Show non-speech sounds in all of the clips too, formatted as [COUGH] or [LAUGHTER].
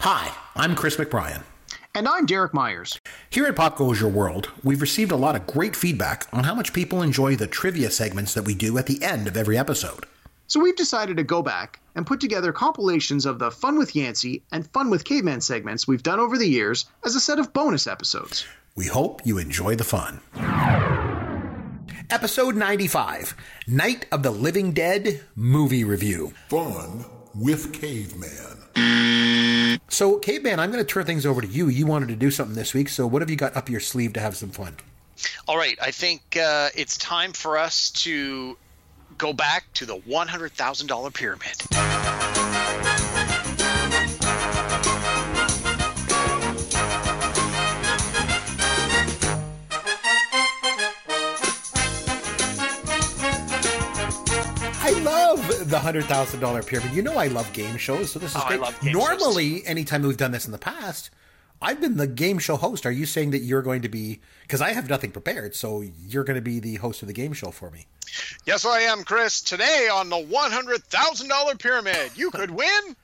Hi, I'm Chris McBrien. And I'm Derek Myers. Here at Pop Goes Your World, we've received a lot of great feedback on how much people enjoy the trivia segments that we do at the end of every episode. So we've decided to go back and put together compilations of the Fun with Yancey and Fun with Caveman segments we've done over the years as a set of bonus episodes. We hope you enjoy the fun. Episode 95 Night of the Living Dead Movie Review. Fun with Caveman. So, Caveman, I'm going to turn things over to you. You wanted to do something this week, so what have you got up your sleeve to have some fun? All right, I think uh, it's time for us to go back to the $100,000 pyramid. The hundred thousand dollar pyramid. You know I love game shows, so this is Oh, I great. love game Normally, anytime we've done this in the past, I've been the game show host. Are you saying that you're going to be? Because I have nothing prepared, so you're going to be the host of the game show for me. Yes, I am, Chris. Today on the $100,000 pyramid, you could win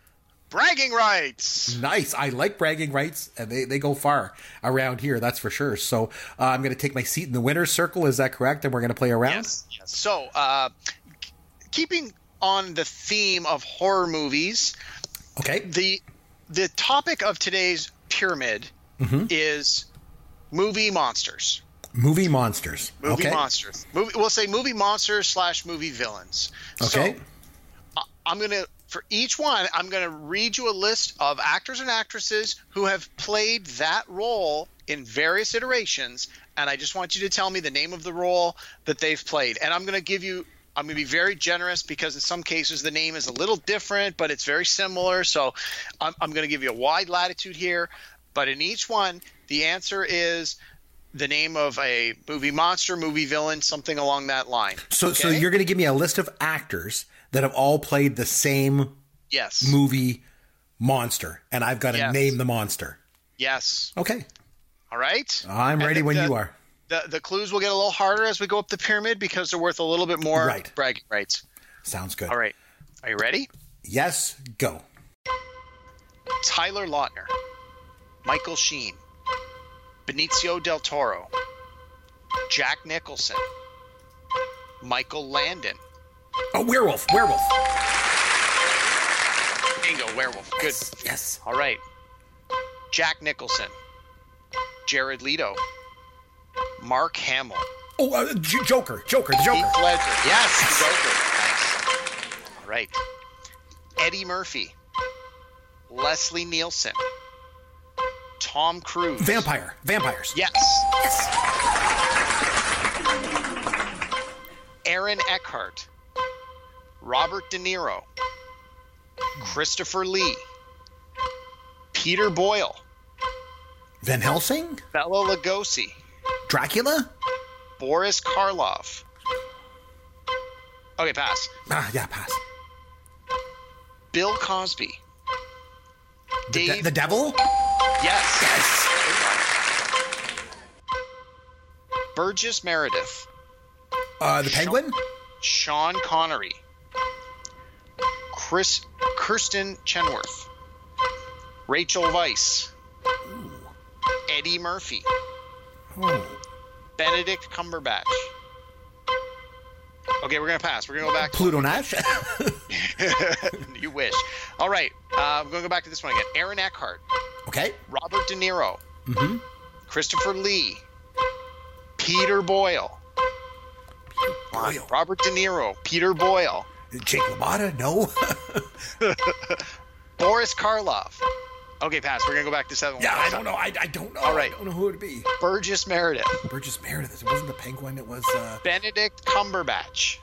bragging rights. Nice. I like bragging rights, and they, they go far around here. That's for sure. So uh, I'm going to take my seat in the winner's circle. Is that correct? And we're going to play around. Yes. yes. So, uh, k- keeping on the theme of horror movies, Okay. the the topic of today's pyramid mm-hmm. is movie monsters. Movie monsters. Movie okay. monsters. Movie, we'll say movie monsters slash movie villains. Okay. So, I'm gonna for each one. I'm gonna read you a list of actors and actresses who have played that role in various iterations, and I just want you to tell me the name of the role that they've played. And I'm gonna give you. I'm going to be very generous because in some cases the name is a little different, but it's very similar. So I'm, I'm going to give you a wide latitude here. But in each one, the answer is the name of a movie monster, movie villain, something along that line. So, so you're going to give me a list of actors that have all played the same yes, movie monster, and I've got to Yes. name the monster. yes. Okay. All right. I'm And ready the- when the- you are. The the clues will get a little harder as we go up the pyramid because they're worth a little bit more Right. bragging rights. Sounds good. All right. Are you ready? Yes, go. Taylor Lautner, Michael Sheen, Benicio del Toro, Jack Nicholson, Michael Landon. Oh, werewolf, werewolf. Bingo, werewolf. Good. Yes. All right. Jack Nicholson, Jared Leto, Mark Hamill, Oh, uh, J- Joker, Joker, the Heath Joker. Ledger. Yes, Joker. Nice. All right. Eddie Murphy, Leslie Nielsen, Tom Cruise. Vampire, vampires. Yes. Aaron Eckhart, Robert De Niro, Christopher Lee, Peter Boyle, Van Helsing, Bela Lugosi, Dracula. Boris Karloff. Okay, pass. Ah, yeah, pass. Bill Cosby. The, de- the devil. yes. Yes. Burgess Meredith. Uh, the penguin. Sean Connery. Chris Kirsten Chenworth. Rachel Weisz. Eddie Murphy. Oh, Benedict Cumberbatch. Okay, we're gonna pass. We're gonna go back. Pluto Nash. [LAUGHS] you wish. All right, uh, we're gonna go back to this one again. Aaron Eckhart, okay. Robert De Niro, Mm-hmm. Christopher Lee, Peter Boyle, Boyle. Robert De Niro, Peter Boyle, Jake LaMotta. No. [LAUGHS] [LAUGHS] Boris Karloff. Okay, pass. We're gonna go back to seven. yeah, I don't know. I, I don't know. All right. I don't know who it'd be. Burgess Meredith, Burgess Meredith. It wasn't the penguin. It was. Uh, Benedict Cumberbatch,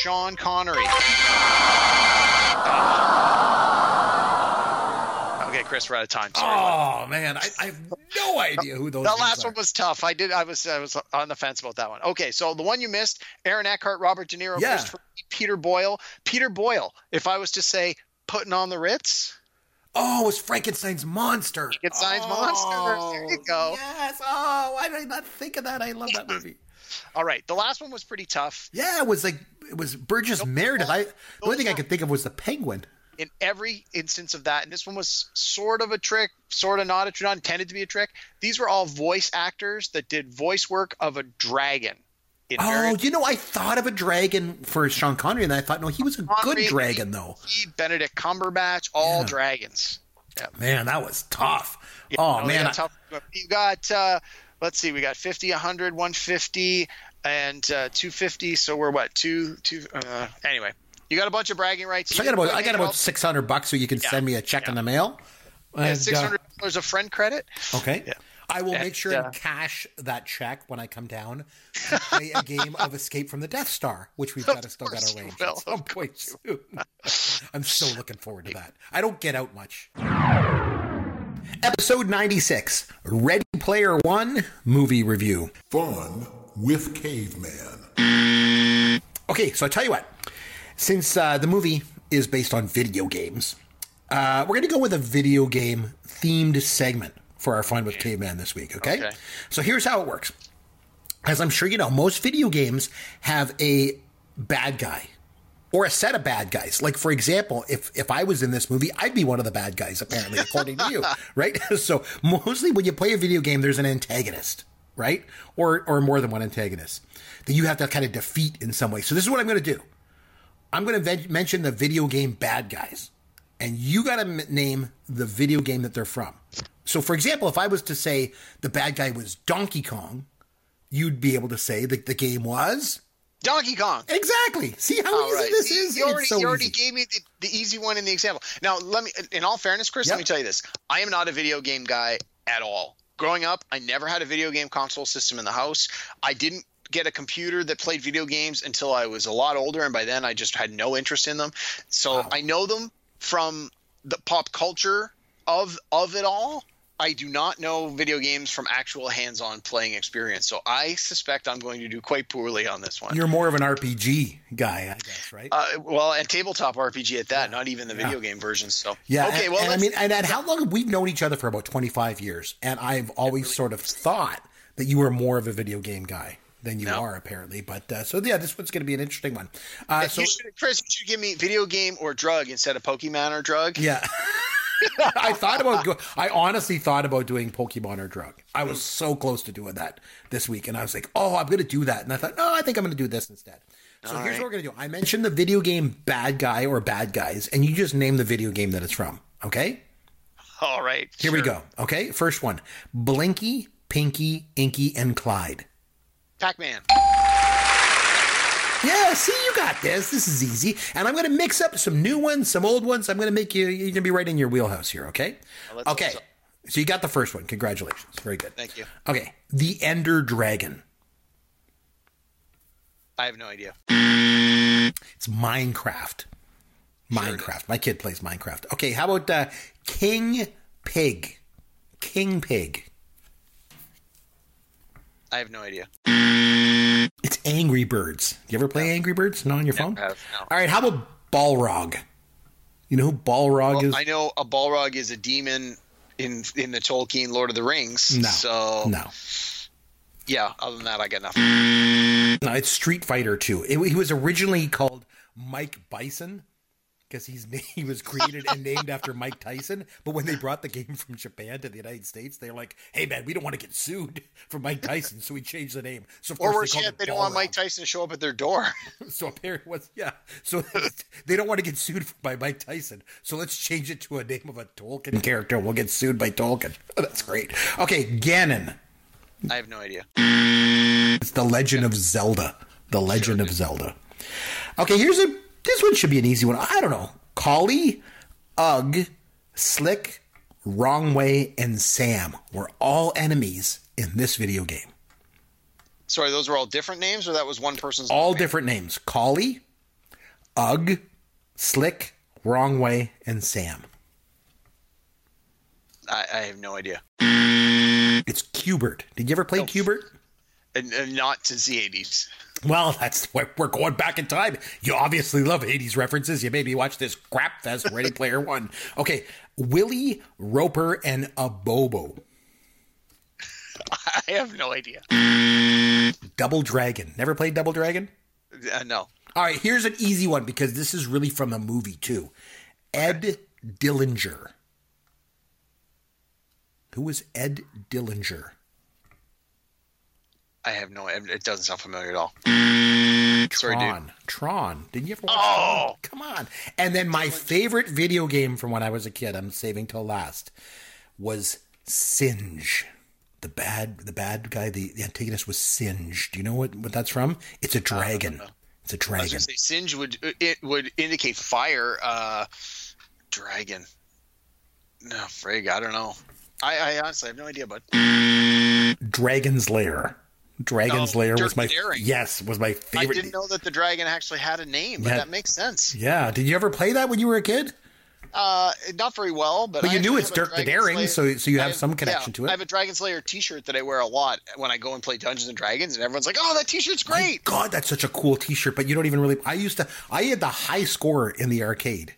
Sean Connery. Okay, Chris, we're out of time. Sorry. oh man, I, I have no idea who those. That names last are. one was tough. I did. I was. I was on the fence about that one. Okay, so the one you missed: Aaron Eckhart, Robert De Niro, Yeah. Christopher Peter Boyle. Peter Boyle. If I was to say, putting on the Ritz. Oh, it was Frankenstein's monster. Frankenstein's oh, monster. There you go. Yes. Oh, why did I not think of that? I love that movie. [LAUGHS] All right, the last one was pretty tough. Yeah, it was like it was Burgess Meredith. I the only thing I could think of was the penguin. in every instance of that, and this one was sort of a trick, sort of not a trick, not intended to be a trick. These were all voice actors that did voice work of a dragon. Oh, you know, I thought of a dragon for Sean Connery, and I thought, no, he was a good dragon, though. Benedict Cumberbatch, all Yeah. dragons. Yeah. Man, that was tough. Yeah, oh, no, man. You got, uh, let's see, we got 50, 100, 150, and uh, 250. So we're what, two, two, uh, anyway. You got a bunch of bragging rights. So I got about I got about six hundred bucks, so you can send me a check in the mail. And, uh, six hundred dollars of friend credit. Okay. Yeah. I will And, make sure uh, and cash that check when I come down to play a game of Escape from the Death Star, which we've [LAUGHS] got to still got course to you arrange will. at some Of point soon. [LAUGHS] I'm so looking forward to that. I don't get out much. Episode 96, Ready Player One movie review. Fun with Caveman. Okay, so I tell you what, since uh, the movie is based on video games, uh, we're going to go with a video game themed segment for our fun with Caveman this week. Okay? Okay. so here's how it works. As I'm sure you know, most video games have a bad guy or a set of bad guys. Like for example, if if I was in this movie, I'd be one of the bad guys, apparently, [LAUGHS] according to you, right? [LAUGHS] So mostly when you play a video game, there's an antagonist, right? Or or more than one antagonist that you have to kind of defeat in some way. So this is what I'm going to do. I'm going to mention the video game bad guys, and you got to m- name the video game that they're from. So, for example, if I was to say the bad guy was Donkey Kong, you'd be able to say that the game was Donkey Kong. exactly. See how All easy right. this is. You already, so you already gave me the, the easy one in the example. Now, let me. In all fairness, Chris, Yep. let me tell you this: I am not a video game guy at all. Growing up, I never had a video game console system in the house. I didn't get a computer that played video games until I was a lot older, and by then I just had no interest in them. So I know them from the pop culture of of it all. I do not know video games from actual hands-on playing experience. So I suspect I'm going to do quite poorly on this one. You're more of an RPG guy, I guess, right? Uh, well, and tabletop RPG at that, not even the video game versions. So Yeah. okay. and, well, and I mean, and, and how long we've known each other for about 25 years, and I've always sort of thought that you were more of a video game guy than you No. are apparently. But uh, so yeah, this one's going to be an interesting one. Uh, so you should, Chris, you should give me video game or drug instead of Pokemon or drug. yeah. [LAUGHS] [LAUGHS] I thought about. Go- I honestly thought about doing Pokemon or drug. I was so close to doing that this week, and I was like, "Oh, I'm going to do that." And I thought, "No, I think I'm going to do this instead." So All here's right. what we're going to do. I mentioned the video game bad guy or bad guys, and you just name the video game that it's from. Okay. All right. Here we go. Okay, first one: Blinky, Pinky, Inky, and Clyde. Pac-Man. Yeah, see, you got this. This is easy, and I'm going to mix up some new ones, some old ones. I'm going to make you. You're going to be right in your wheelhouse here. Okay. okay. so. So you got the first one. Congratulations. Very good. Thank you. Okay, the Ender Dragon. I have no idea. It's Minecraft. Minecraft. My kid plays Minecraft. Okay, how about uh, King Pig? King Pig. I have no idea. It's Angry Birds. You ever play Angry Birds? Not on your phone? have, no. All right, how about Balrog? You know who Balrog Well, is? I know a Balrog is a demon in in the Tolkien Lord of the Rings. No. So No. yeah. Other than that, I got nothing. No, it's Street Fighter 2. It, he was originally called Mike Bison because he's [LAUGHS] he was created and named after Mike Tyson. But when they brought the game from Japan to the United States, they're like, "Hey man, we don't want to get sued for Mike Tyson," so we changed the name. So of Or course worse they yet, they don't want Mike Tyson to show up at their door. [LAUGHS] So apparently, was yeah. So [LAUGHS] they don't want to get sued by Mike Tyson. So let's change it to a name of a Tolkien character. We'll get sued by Tolkien. That's great. Okay, Ganon. I have no idea. It's the Legend of Zelda. The Legend of Zelda. Okay, here's a. This one should be an easy one. I don't know. Coily, Ugg, Slick, Wrong Way, and Sam were all enemies in this video game. Sorry, those were all different names, or that was one person's. All name? different names. Coily, Ugg, Slick, Wrong Way, and Sam. I, I have no idea. It's Q*bert. Did you ever play Q*bert? And, and not since the eighties. Well, that's why we're going back in time. You obviously love 80s references. You maybe watch this crap fest, Ready Player One. Okay, Willie, Roper, and Abobo. [LAUGHS] I have no idea. Double Dragon. Never played Double Dragon? Uh, no. All right, here's an easy one because this is really from a movie too. Ed Dillinger. Who was Ed Dillinger? I have no. It doesn't sound familiar at all. Mm, Sorry, dude. Tron. Tron. Didn't you ever watch Oh! Tron? Come on. And then my favorite video game from when I was a kid, I'm saving till last, was Singe. The bad the bad guy, the, the antagonist was Singe. Do you know what, what that's from? It's a dragon. It's a dragon. say singe would uh, it would indicate fire. Uh, dragon. No, frig. I don't know. I, I honestly have no idea, bud. Mm, Dragon's Lair. Dragon's Oh, Lair Dirk was my Daring. yes was my favorite. I didn't know that the dragon actually had a name, but Yeah. that makes sense. Yeah, did you ever play that when you were a kid? Uh, not very well, but But I you knew it's Dirk the Daring, so- so you I have some connection yeah, to it. I have a Dragon Slayer T-shirt that I wear a lot when I go and play Dungeons and Dragons, and everyone's like, "Oh, that T-shirt's great." God, that's such a cool T-shirt. But you don't even really. I used to. I had the high score in the arcade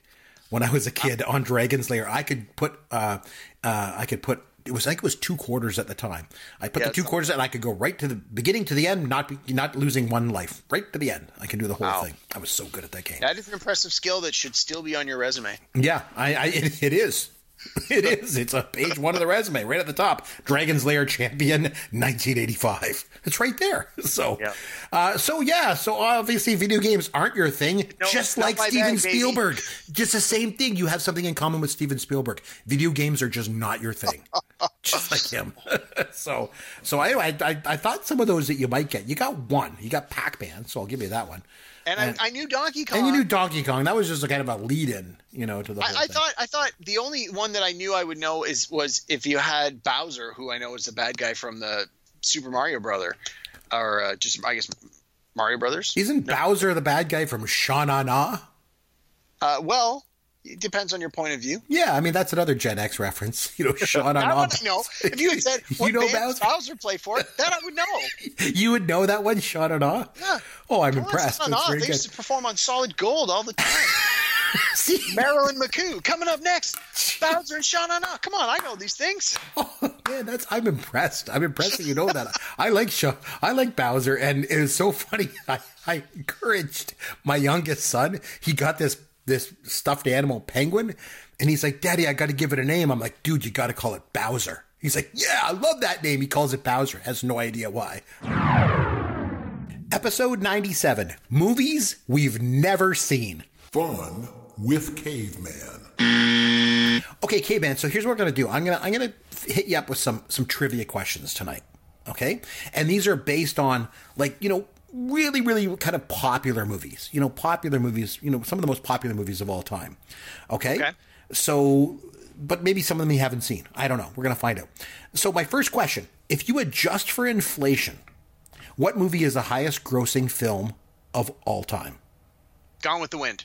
when I was a kid on Dragon's Lair. I could put. Uh, uh, I could put. It was like it was two quarters at the time. I put the two quarters and I could go right to the beginning to the end, not be, not losing one life, right to the end. I can do the whole Wow. thing. I was so good at that game. That is an impressive skill that should still be on your resume. Yeah, I, I it, it is. [LAUGHS] It is. It's a page one of the resume, right at the top. Dragon's Lair champion, 1985. It's right there. [LAUGHS] So, Yeah. uh, so yeah. So obviously, video games aren't your thing. No, just like Steven bag, baby. Spielberg. Just the same thing. You have something in common with Steven Spielberg. Video games are just not your thing. [LAUGHS] just like him. so, so anyway, I, I, I thought some of those that you might get. You got one. You got Pac Man. So I'll give you that one. And I, I knew Donkey Kong. And you knew Donkey Kong. That was just a kind of a lead-in, you know, to the whole I, I thing. thought I thought the only one that I knew I would know is was if you had Bowser, who I know is the bad guy from the Super Mario Brother, or uh, just I guess Mario Brothers. Isn't Bowser the bad guy from Sha Na Na? Uh, well, it depends on your point of view. Yeah, I mean that's another Gen X reference. [LAUGHS] You know, [LAUGHS] Sha Na That Na. one I know. If you had said [LAUGHS] You what know band Bowser? play for, that I would know. You would know that one, Sha Na Na. Yeah. Oh, I'm impressed. that's very. They good. used to perform on Solid Gold all the time. See, Marilyn McCoo coming up next. Bowser and Sha Na Na. Come on, I know these things. oh, man, that's I'm impressed. I'm impressed that you know that. I like Sha, I like Bowser, and it was so funny. I, I encouraged my youngest son. He got this this stuffed animal penguin, and he's like, "Daddy, I got to give it a name." I'm like, "Dude, you got to call it Bowser." He's like, "Yeah, I love that name." He calls it Bowser. Has no idea why. Episode 97 Movies We've Never Seen. Fun with Caveman. Okay, Caveman, so here's what we're gonna do. I'm gonna I'm gonna hit you up with some some trivia questions tonight. Okay? And these are based on like, you know, really, really kind of popular movies. You know, popular movies, you know, some of the most popular movies of all time. Okay? Okay. So but maybe some of them you haven't seen. I don't know. We're gonna find out. So my first question, if you adjust for inflation, what movie is the highest grossing film of all time? Gone with the Wind,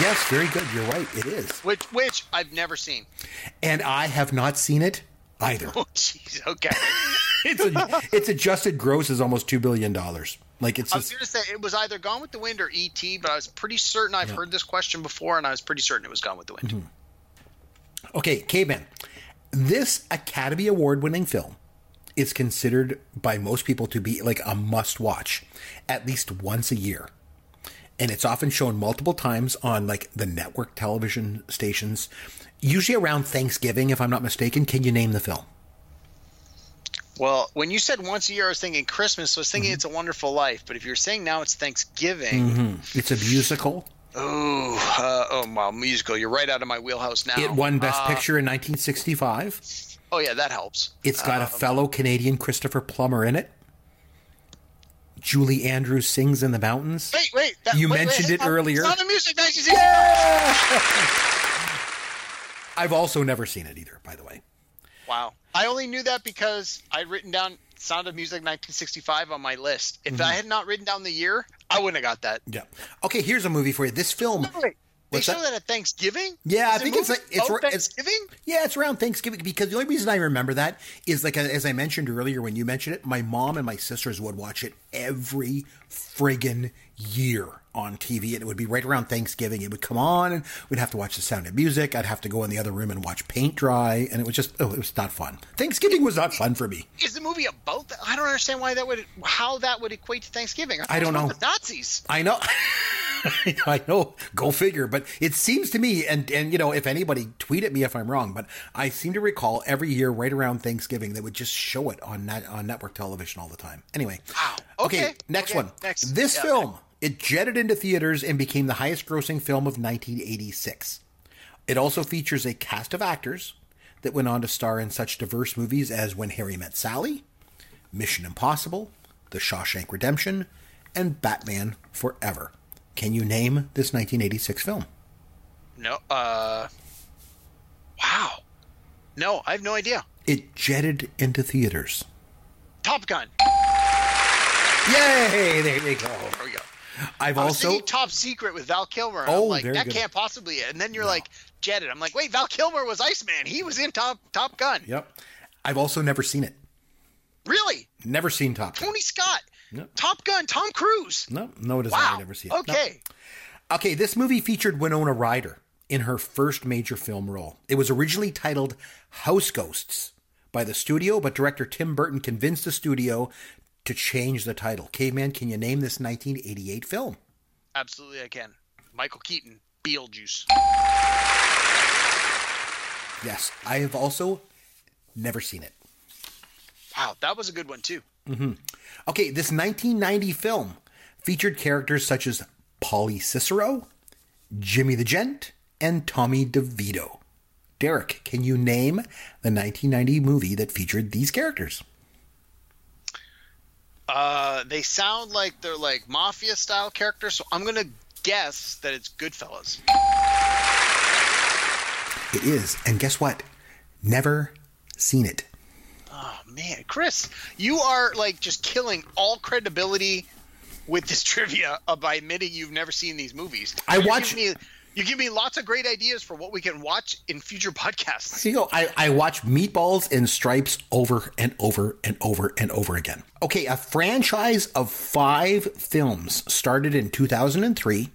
Yes, very good. You're right. It is. which which I've never seen. And I have not seen it either. [LAUGHS] Oh, jeez. Okay. It's a, it's adjusted gross is almost two billion dollars. Like it's I was going to say it was either Gone with the Wind or E.T., but I was pretty certain I've heard this question before, and I was pretty certain it was Gone with the Wind. Mm-hmm. okay, caveman. This Academy Award winning film is considered by most people to be like a must watch at least once a year. And it's often shown multiple times on like the network television stations, usually around Thanksgiving, if I'm not mistaken. Can you name the film? Well, when you said once a year, I was thinking Christmas. So I was thinking Mm-hmm. It's a Wonderful Life. But if you're saying now it's Thanksgiving, It's a musical. oh, uh, oh, wow, musical. You're right out of my wheelhouse now. It won Best Uh, Picture in 1965. Oh yeah, that helps. It's got a fellow Canadian Christopher Plummer in it. Julie Andrews sings in the mountains. Wait, wait. That, You wait, wait, mentioned hang it on. earlier. Sound of Music, 1960. [LAUGHS] I've also never seen it either, by the way. Wow. I only knew that because I'd written down Sound of Music 1965 on my list. If Mm-hmm. I had not written down the year, I wouldn't have got that. Yeah. Okay, here's a movie for you. This film. Wait, they What's show that? that? at Thanksgiving? Yeah, I Is it think it's like- it's about where- it's- Thanksgiving. Yeah, it's around Thanksgiving because the only reason I remember that is like as I mentioned earlier when you mentioned it, my mom and my sisters would watch it every friggin' year on TV. And it would be right around Thanksgiving. It would come on and we'd have to watch the sound of music. I'd have to go in the other room and watch paint dry. And it was just, oh, it was not fun. Thanksgiving was not fun for me. Is the movie about that? I don't understand why that would, how that would equate to Thanksgiving. I don't know. The Nazis. I know. [LAUGHS] I know. Go figure. But it seems to me, and and you know, if anybody tweet at me if I'm wrong, but I seem to recall every year right around Thanksgiving they would just show it on net, on network television all the time. Anyway. Wow. Okay. next Okay. one. Next. This Yeah. film it jetted into theaters and became the highest grossing film of 1986. It also features a cast of actors that went on to star in such diverse movies as When Harry Met Sally, Mission Impossible, The Shawshank Redemption, and Batman Forever. Can you name this 1986 film? No. Uh. Wow. No, I have no idea. It jetted into theaters. Top Gun. Yay! There you go. There we go. I've I was also Top Secret with Val Kilmer. and Oh, I'm like, that can't possibly. And then you're like, jetted. I'm like, wait, Val Kilmer was Iceman. He was in Top Top Gun. Yep. I've also never seen it. Really? Never seen Top Gun. Tony Scott. Yep. Top Gun. Tom Cruise. No, no, it is Wow. I never see it. No. Okay. Okay, this movie featured Winona Ryder in her first major film role. It was originally titled House Ghosts by the studio, but director Tim Burton convinced the studio to change the title. Caveman, can you name this 1988 film? Absolutely, I can. Michael Keaton. Beetlejuice. Yes, I have also never seen it. Wow, that was a good one too. Mm-hmm. Okay, this 1990 film featured characters such as Paulie Cicero, Jimmy the Gent, and Tommy DeVito. Derek, can you name the 1990 movie that featured these characters? Uh, they sound like they're like mafia style characters, so I'm gonna guess that it's Goodfellas. It is, and guess what? Never seen it. Oh man, Chris, you are like just killing all credibility with this [LAUGHS] trivia by admitting you've never seen these movies. I watch- Me, you give me lots of great ideas for what we can watch in future podcasts. You go. I, I watch Meatballs and Stripes over and over and over and over again. Okay, a franchise of five films started in 2003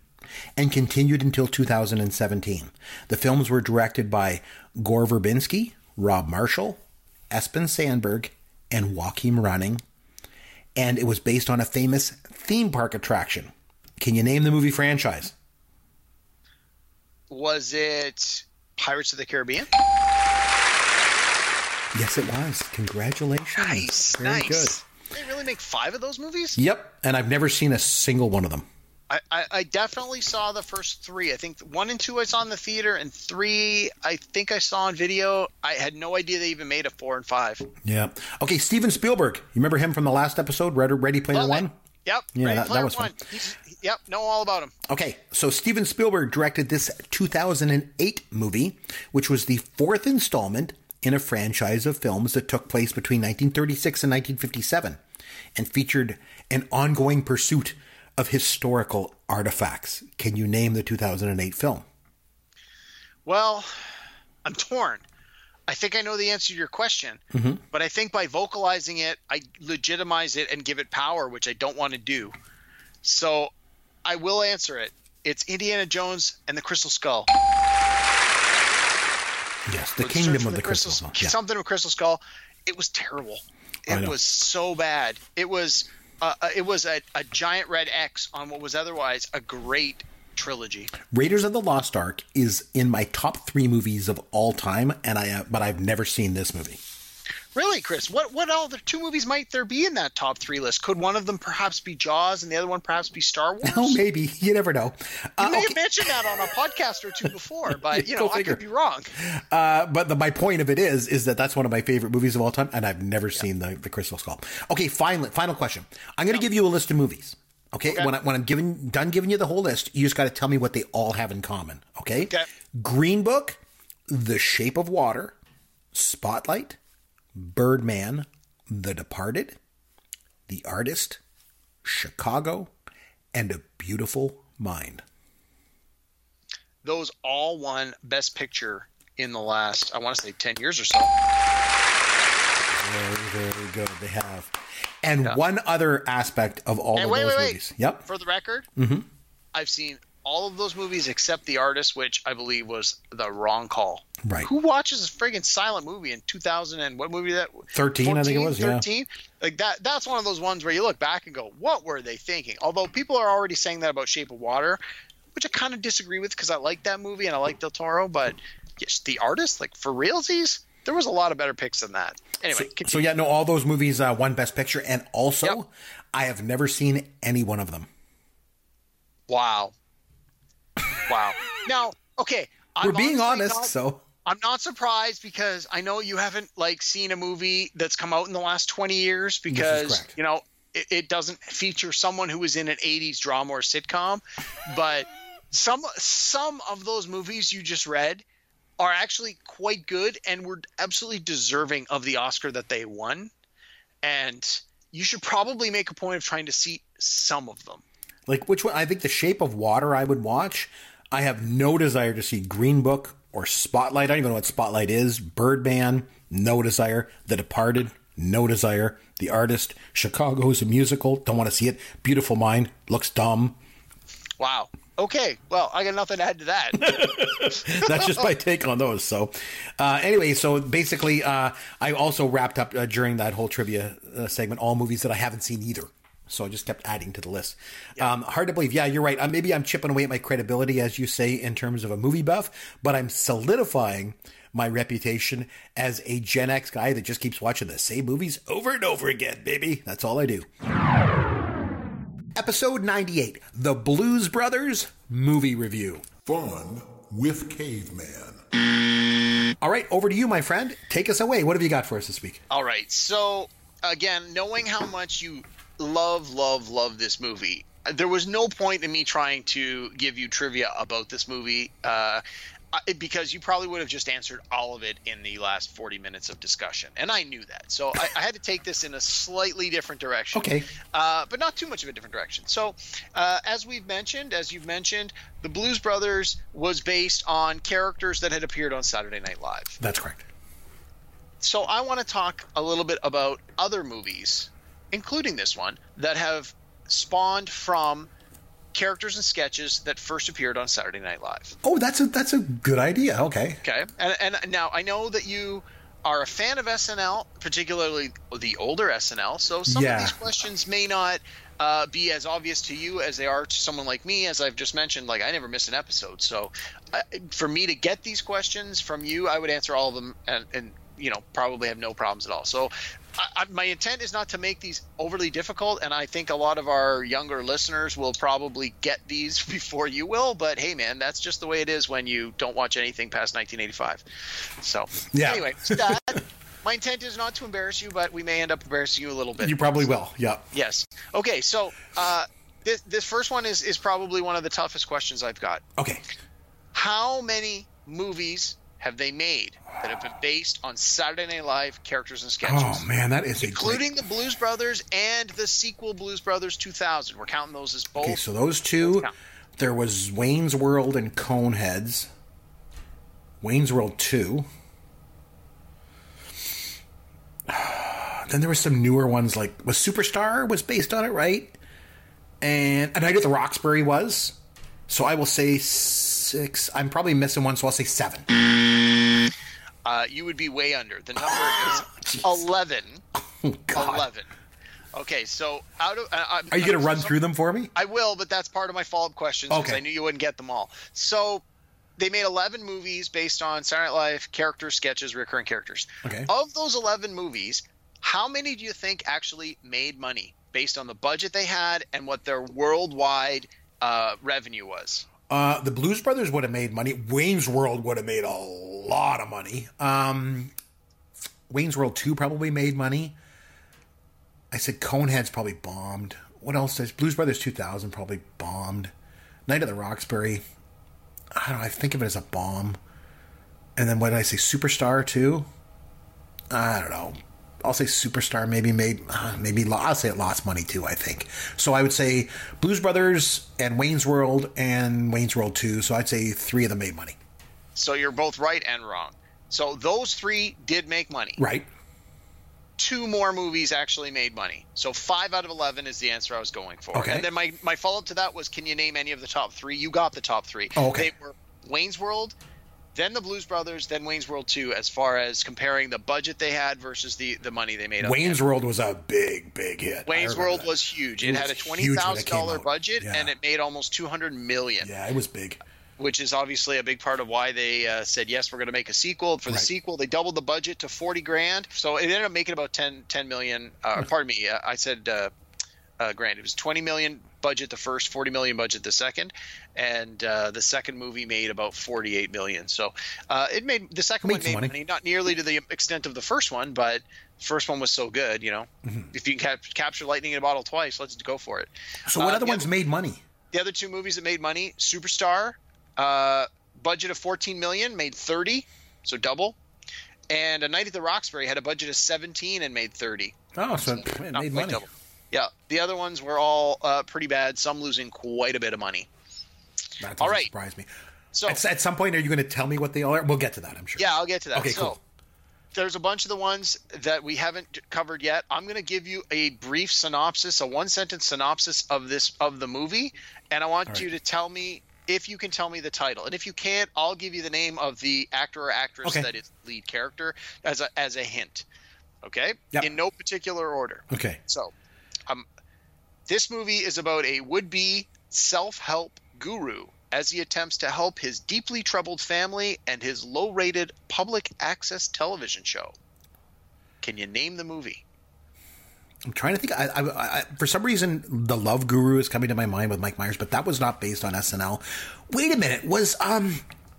and continued until 2017. The films were directed by Gore Verbinski, Rob Marshall, Espen Sandberg, and Joachim Rønning, and it was based on a famous theme park attraction. Can you name the movie franchise? Was it Pirates of the Caribbean? Yes, it was. Congratulations. Nice, Very nice. good. They really make five of those movies? Yep, and I've never seen a single one of them. I, I, I definitely saw the first three. I think one and two I saw in the theater, and three I think I saw on video. I had no idea they even made a four and five. Yeah. Okay, Steven Spielberg. You remember him from the last episode, Ready, Ready Player Love One? it. Yep. Yeah, Ready that- that Player was fun. He's- Yep. Know all about him. Okay, so Steven Spielberg directed this 2008 movie, which was the fourth installment in a franchise of films that took place between 1936 and 1957 and featured an ongoing pursuit of historical artifacts. Can you name the 2008 film? Well, I'm torn. I think I know the answer to your question, mm-hmm. but I think by vocalizing it, I legitimize it and give it power, which I don't want to do. So I will answer it. It's Indiana Jones and the Crystal Skull. Yes, The Search Kingdom of the, Crystal Skull. Yeah. Something with Crystal Skull. It was terrible. It was so bad. It was uh, uh, it was a, a giant red X on what was otherwise a great trilogy. Raiders of the Lost Ark is in my top three movies of all time, and I uh, but I've never seen this movie. Really, Chris? What what other two movies might there be in that top three list? Could one of them perhaps be Jaws and the other one perhaps be Star [LAUGHS] Wars? Oh, maybe you never know. You Uh, may okay. have mentioned that on a podcast or two [LAUGHS] before, but you know I figure. could be wrong. Uh, but the, my point of it is, is that that's one of my favorite movies of all time, and I've never seen the, the Crystal Skull. Okay, finally, final question. I'm going to give you a list of movies. Okay, when, I, when I'm giving done giving you the whole list, you just got to tell me what they all have in common. Okay. Okay. Green Book, The Shape of Water, Spotlight, Birdman, The Departed, The Artist, Chicago, and A Beautiful Mind. Those all won Best Picture in the last I want to say ten years or so. Very, very good. They have. And one other aspect of all And of wait, those wait, wait. movies. Yep. For the record, mm-hmm. I've seen all of those movies except The Artist, which I believe was the wrong call. Right. Who watches a friggin' silent movie in 2000 and what movie that? 13, I think it was, yeah. 13? Like that. That's one of those ones where you look back and go, "What were they thinking?" Although people are already saying that about Shape of Water, which I kind of disagree with because I like that movie and I like Del Toro, but yes, The Artist, like for realsies, there was a lot of better picks than that. Anyway, So continue. yeah, no, all those movies uh, won Best Picture, and also Yep. I have never seen any one of them. wow, wow. Now, okay, I'm We're being honest, not- so I'm not surprised because I know you haven't like seen a movie that's come out in the last 20 years because you know it, it doesn't feature someone who was in an 80s drama or sitcom, but some some of those movies you just read are actually quite good and were absolutely deserving of the Oscar that they won. And you should probably make a point of trying to see some of them. Like which one? I think The Shape of Water I would watch. I have no desire to see Green Book or Spotlight. I don't even know what Spotlight is. Birdman, no desire. The Departed, no desire. The Artist, Chicago is a musical. Don't want to see it. Beautiful Mind looks dumb. Wow. Okay. Well, I got nothing to add to that. [LAUGHS] That's just my take on those. So, uh, anyway, so basically, uh, I also wrapped up uh, during that whole trivia uh, segment all movies that I haven't seen either. So I just kept adding to the list. Um, hard to believe. Yeah, you're right. Uh, maybe I'm chipping away at my credibility, as you say, in terms of a movie buff, but I'm solidifying my reputation as a Gen X guy that just keeps watching the same movies over and over again, baby. That's all I do. Episode 98 The Blues Brothers Movie Review. Fun with Caveman. All right, over to you, my friend. Take us away. What have you got for us this week? All right. So, again, knowing how much you love, love, love this movie, there was no point in me trying to give you trivia about this movie uh, because you probably would have just answered all of it in the last 40 minutes of discussion. And I knew that. So, I, I had to take this in a slightly different direction. Okay. Uh, but not too much of a different direction. So, uh, as we've mentioned, as you've mentioned, the Blues Brothers was based on characters that had appeared on Saturday Night Live That's correct. so I want to talk a little bit about other movies, including this one, that have spawned from characters and sketches that first appeared on Saturday Night Live. Oh, that's a that's a good idea. Okay. Okay, and, and now I know that you are a fan of SNL, particularly the older SNL. So some Yeah. of these questions may not uh, be as obvious to you as they are to someone like me. As I've just mentioned, like I never miss an episode. So uh, for me to get these questions from you, I would answer all of them and, and you know probably have no problems at all. So. I, I, my intent is not to make these overly difficult, and I think a lot of our younger listeners will probably get these [LAUGHS] before you will. But hey, man, that's just the way it is when you don't watch anything past 1985. So Yeah. anyway, that [LAUGHS] my intent is not to embarrass you, but we may end up embarrassing you a little bit. You probably will. Yeah. yes. Okay. So uh, this this first one is is probably one of the toughest questions I've got. Okay. How many movies have they made that have been based on Saturday Night Live characters and sketches? Oh man, that is a Including the Blues Brothers and the sequel Blues Brothers 2000. We're counting those as both. Okay, so those two, there was Wayne's World and Coneheads. Wayne's World two. [SIGHS] Then there were some newer ones like was Superstar was based on it, right? And and I know the Roxbury was. So I will say six. I'm probably missing one, so I'll say seven. Uh, you would be way under. The number is [LAUGHS] 11. Oh, God. 11. Okay, so out of. Uh, Are you going to run through them for me? I will, but that's part of my follow up questions because Okay. I knew you wouldn't get them all. So they made 11 movies based on Saturday Night Live characters, sketches, recurring characters. Okay. Of those 11 movies, how many do you think actually made money based on the budget they had and what their worldwide uh, revenue was? Uh, the Blues Brothers would have made money. Wayne's World would have made a lot of money. Um, Wayne's World 2 probably made money. I said Coneheads probably bombed. What else does Blues Brothers 2000 probably bombed. Night of the Roxbury, I don't know, I think of it as a bomb. And then what did I say? Superstar 2? I don't know. I'll say Superstar maybe made, uh, maybe, I'll say it lost money too, I think. So I would say Blues Brothers and Wayne's World and Wayne's World 2. So I'd say three of them made money. So you're both right and wrong. So those three did make money. Right. two more movies actually made money. So five out of eleven is the answer I was going for. Okay. And then my my follow up to that was, can you name any of the top three? You got the top three. Oh, okay. They were Wayne's World, then the Blues Brothers, then Wayne's World Two. As far as comparing the budget they had versus the the money they made. Wayne's. World was a big, big hit. Wayne's World that. was huge. It, It had a was twenty huge when it thousand came dollar out. budget, Yeah. and it made almost two hundred million. Yeah, it was big. which is obviously a big part of why they uh, said yes we're going to make a sequel for the Right. sequel they doubled the budget to 40 grand so it ended up making about 10 10 million uh, pardon me uh, i said uh, grand it was 20 million budget the first 40 million budget the second and uh, the second movie made about 48 million so uh, it made the second one made money. money not nearly to the extent of the first one but the first one was so good you know Mm-hmm. if you can cap- capture lightning in a bottle twice let's go for it So what Uh, other the ones made money? the other two movies that made money superstar uh, budget of 14 million made 30 so double and a night at the roxbury had a budget of 17 and made 30 Oh, so it made money. double. Yeah the other ones were all uh, pretty bad some losing quite a bit of money That doesn't All right. surprise me. so At, at some point, are you going to tell me what they all are? We'll get to that, I'm sure. yeah i'll get to that Okay, so cool. there's a bunch of the ones that we haven't covered yet i'm going to give you a brief synopsis a one sentence synopsis of this of the movie and i want right. you to tell me if you can tell me the title and if you can't i'll give you the name of the actor or actress Okay. that is lead character as a as a hint okay Yep. in no particular order Okay. so um this movie is about a would-be self-help guru as he attempts to help his deeply troubled family and his low-rated public access television show. Can you name the movie? I'm trying to think. I, I, I, for some reason, the Love Guru is coming to my mind with Mike Myers, but that was not based on SNL. Wait a minute. Was um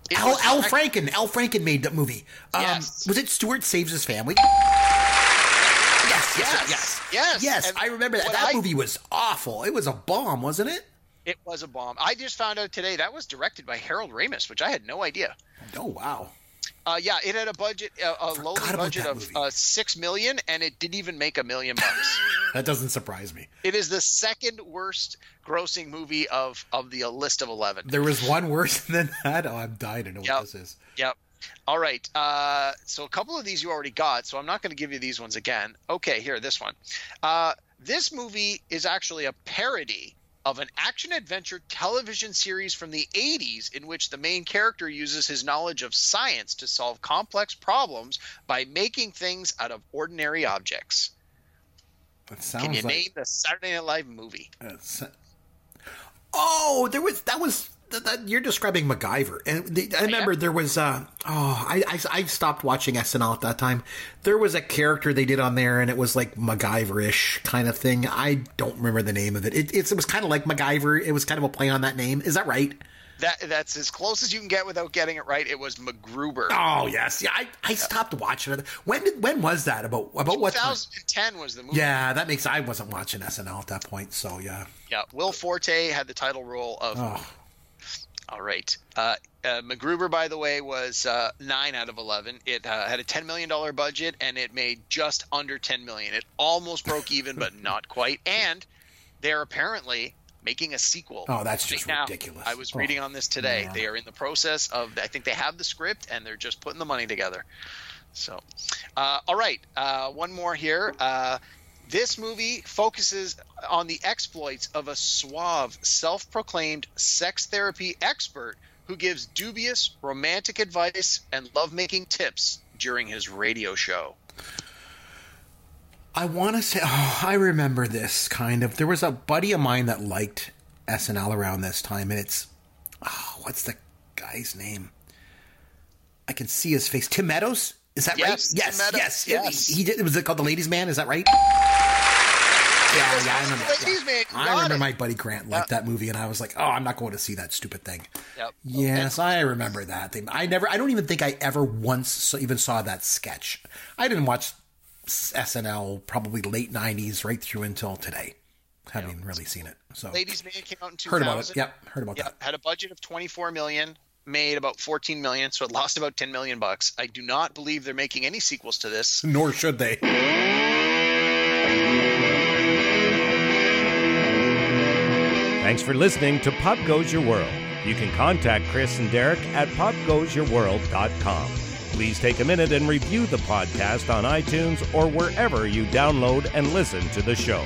It Al, was- Al Franken? Al Franken made that movie. Um, Yes. Was it Stuart Saves His Family? Yes, yes, Yes, yes, yes. yes. And I remember that. That I- movie was awful. It was a bomb, wasn't it? It was a bomb. I just found out today that was directed by Harold Ramis, which I had no idea. Oh wow. Uh, yeah, it had a budget, uh, a lowly budget of uh, six million, and it didn't even make a million bucks. [LAUGHS] That doesn't surprise me. it is the second worst grossing movie of of the list of eleven. There was one worse [LAUGHS] than that. Oh, I'm dying to know Yep. what this is. Yep. All right. Uh, so a couple of these you already got, so I'm not going to give you these ones again. Okay, here, this one. Uh, this movie is actually a parody of an action adventure television series from the 80s in which the main character uses his knowledge of science to solve complex problems by making things out of ordinary objects. That sounds Can you like name the Saturday Night Live movie? Uh, oh, there was that was that, that, you're describing MacGyver, and the, I remember there was. Uh, oh, I, I I stopped watching SNL at that time. There was a character they did on there, and it was like MacGyver-ish kind of thing. I don't remember the name of it. It, it's, it was kind of like MacGyver. It was kind of a play on that name. Is that right? That that's as close as you can get without getting it right. It was MacGruber. Oh yes, yeah. I, I stopped watching it. When did when was that? About about what time? 2010 was the movie. Yeah, that makes. I wasn't watching SNL at that point, so yeah. Yeah, Will Forte had the title role of. Oh, All right. Uh, uh, MacGruber, by the way, was uh, nine out of eleven. It uh, had a ten million dollar budget and it made just under ten million. It almost broke even, but [LAUGHS] not quite. And they're apparently making a sequel. Oh, that's just now. ridiculous. I was Oh, reading on this today. yeah. They are in the process of. I think they have the script and they're just putting the money together. So, uh, all right, uh, one more here. This movie focuses on the exploits of a suave, self proclaimed sex therapy expert who gives dubious romantic advice and lovemaking tips during his radio show. I want to say, [LAUGHS] oh, I remember this kind of. There was a buddy of mine that liked SNL around this time, and it's, oh, what's the guy's name? I can see his face. Tim Meadows? Is that Yes, right? Yes, yes, yes. He, he did. Was it called The Ladies' Man? Is that right? Yeah, yeah, I remember. Ladies' yeah. Man, I remember it. my buddy Grant liked that movie, and I was like, "Oh, I'm not going to see that stupid thing." Yep. Yes, I remember that thing. I never. I don't even think I ever once even saw that sketch. I didn't watch SNL probably late '90s right through until today. Haven't really seen it. So Ladies' Man came out in 2000. heard about it. Yep, heard about Yeah, that. had a budget of 24 million, made about 14 million, so it lost about 10 million bucks. I do not believe they're making any sequels to this. Nor should they. Thanks for listening to Pop Goes Your World. You can contact Chris and Derek at popgoesyourworld.com. Please take a minute and review the podcast on iTunes or wherever you download and listen to the show.